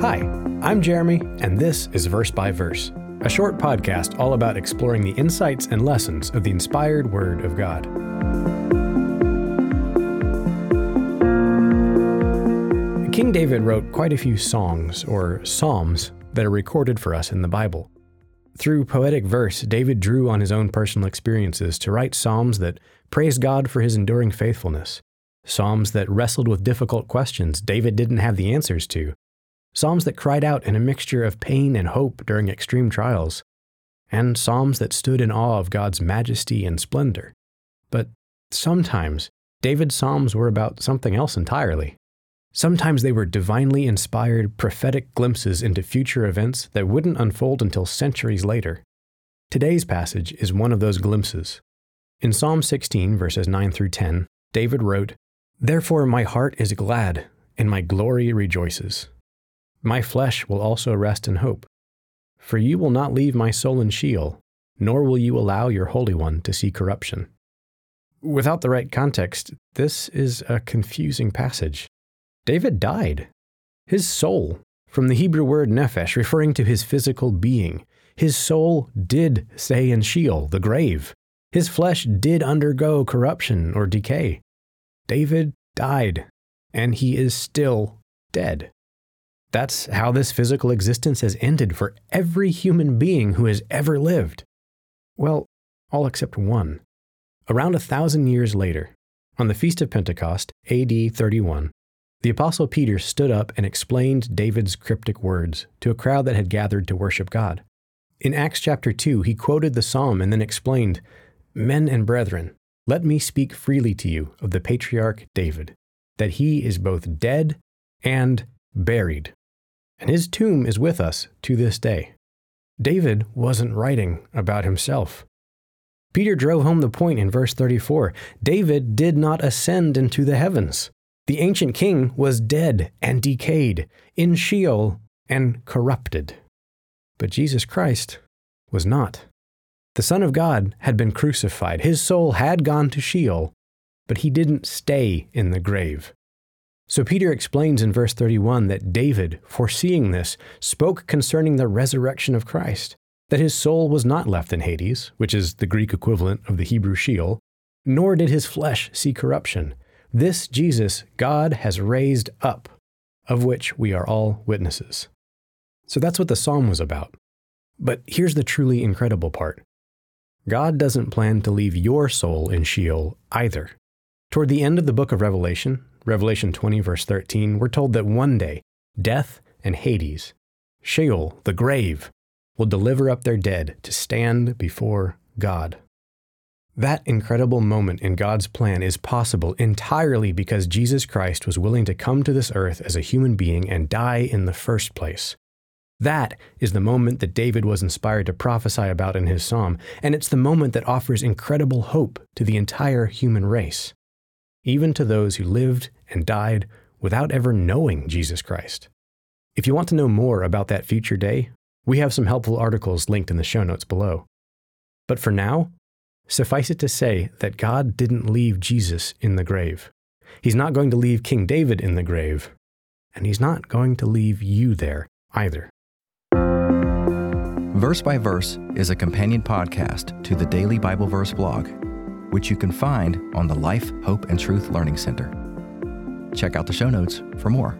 Hi, I'm Jeremy, and this is Verse by Verse, a short podcast all about exploring the insights and lessons of the inspired Word of God. King David wrote quite a few songs, or psalms, that are recorded for us in the Bible. Through poetic verse, David drew on his own personal experiences to write psalms that praise God for his enduring faithfulness, psalms that wrestled with difficult questions David didn't have the answers to, psalms that cried out in a mixture of pain and hope during extreme trials, and psalms that stood in awe of God's majesty and splendor. But sometimes, David's psalms were about something else entirely. Sometimes they were divinely inspired, prophetic glimpses into future events that wouldn't unfold until centuries later. Today's passage is one of those glimpses. In Psalm 16, verses 9 through 10, David wrote, Therefore my heart is glad, and my glory rejoices. My flesh will also rest in hope. For you will not leave my soul in Sheol, nor will you allow your Holy One to see corruption. Without the right context, this is a confusing passage. David died. His soul, from the Hebrew word nephesh, referring to his physical being, his soul did stay in Sheol, the grave. His flesh did undergo corruption or decay. David died, and he is still dead. That's how this physical existence has ended for every human being who has ever lived. Well, all except one. Around a thousand years later, on the Feast of Pentecost, AD 31, the Apostle Peter stood up and explained David's cryptic words to a crowd that had gathered to worship God. In Acts chapter 2, he quoted the psalm and then explained, Men and brethren, let me speak freely to you of the patriarch David, that he is both dead and buried, and his tomb is with us to this day. David wasn't writing about himself. Peter drove home the point in verse 34 David did not ascend into the heavens. The ancient king was dead and decayed, in Sheol and corrupted. But Jesus Christ was not. The Son of God had been crucified. His soul had gone to Sheol, but he didn't stay in the grave. So Peter explains in verse 31 that David, foreseeing this, spoke concerning the resurrection of Christ, that his soul was not left in Hades, which is the Greek equivalent of the Hebrew Sheol, nor did his flesh see corruption. This Jesus God has raised up, of which we are all witnesses. So that's what the psalm was about. But here's the truly incredible part God doesn't plan to leave your soul in Sheol either. Toward the end of the book of Revelation, Revelation 20, verse 13, we're told that one day death and Hades, Sheol, the grave, will deliver up their dead to stand before God. That incredible moment in God's plan is possible entirely because Jesus Christ was willing to come to this earth as a human being and die in the first place. That is the moment that David was inspired to prophesy about in his psalm, and it's the moment that offers incredible hope to the entire human race, even to those who lived and died without ever knowing Jesus Christ. If you want to know more about that future day, we have some helpful articles linked in the show notes below. But for now, Suffice it to say that God didn't leave Jesus in the grave. He's not going to leave King David in the grave, and he's not going to leave you there either. Verse by Verse is a companion podcast to the Daily Bible Verse blog, which you can find on the Life, Hope, and Truth Learning Center. Check out the show notes for more.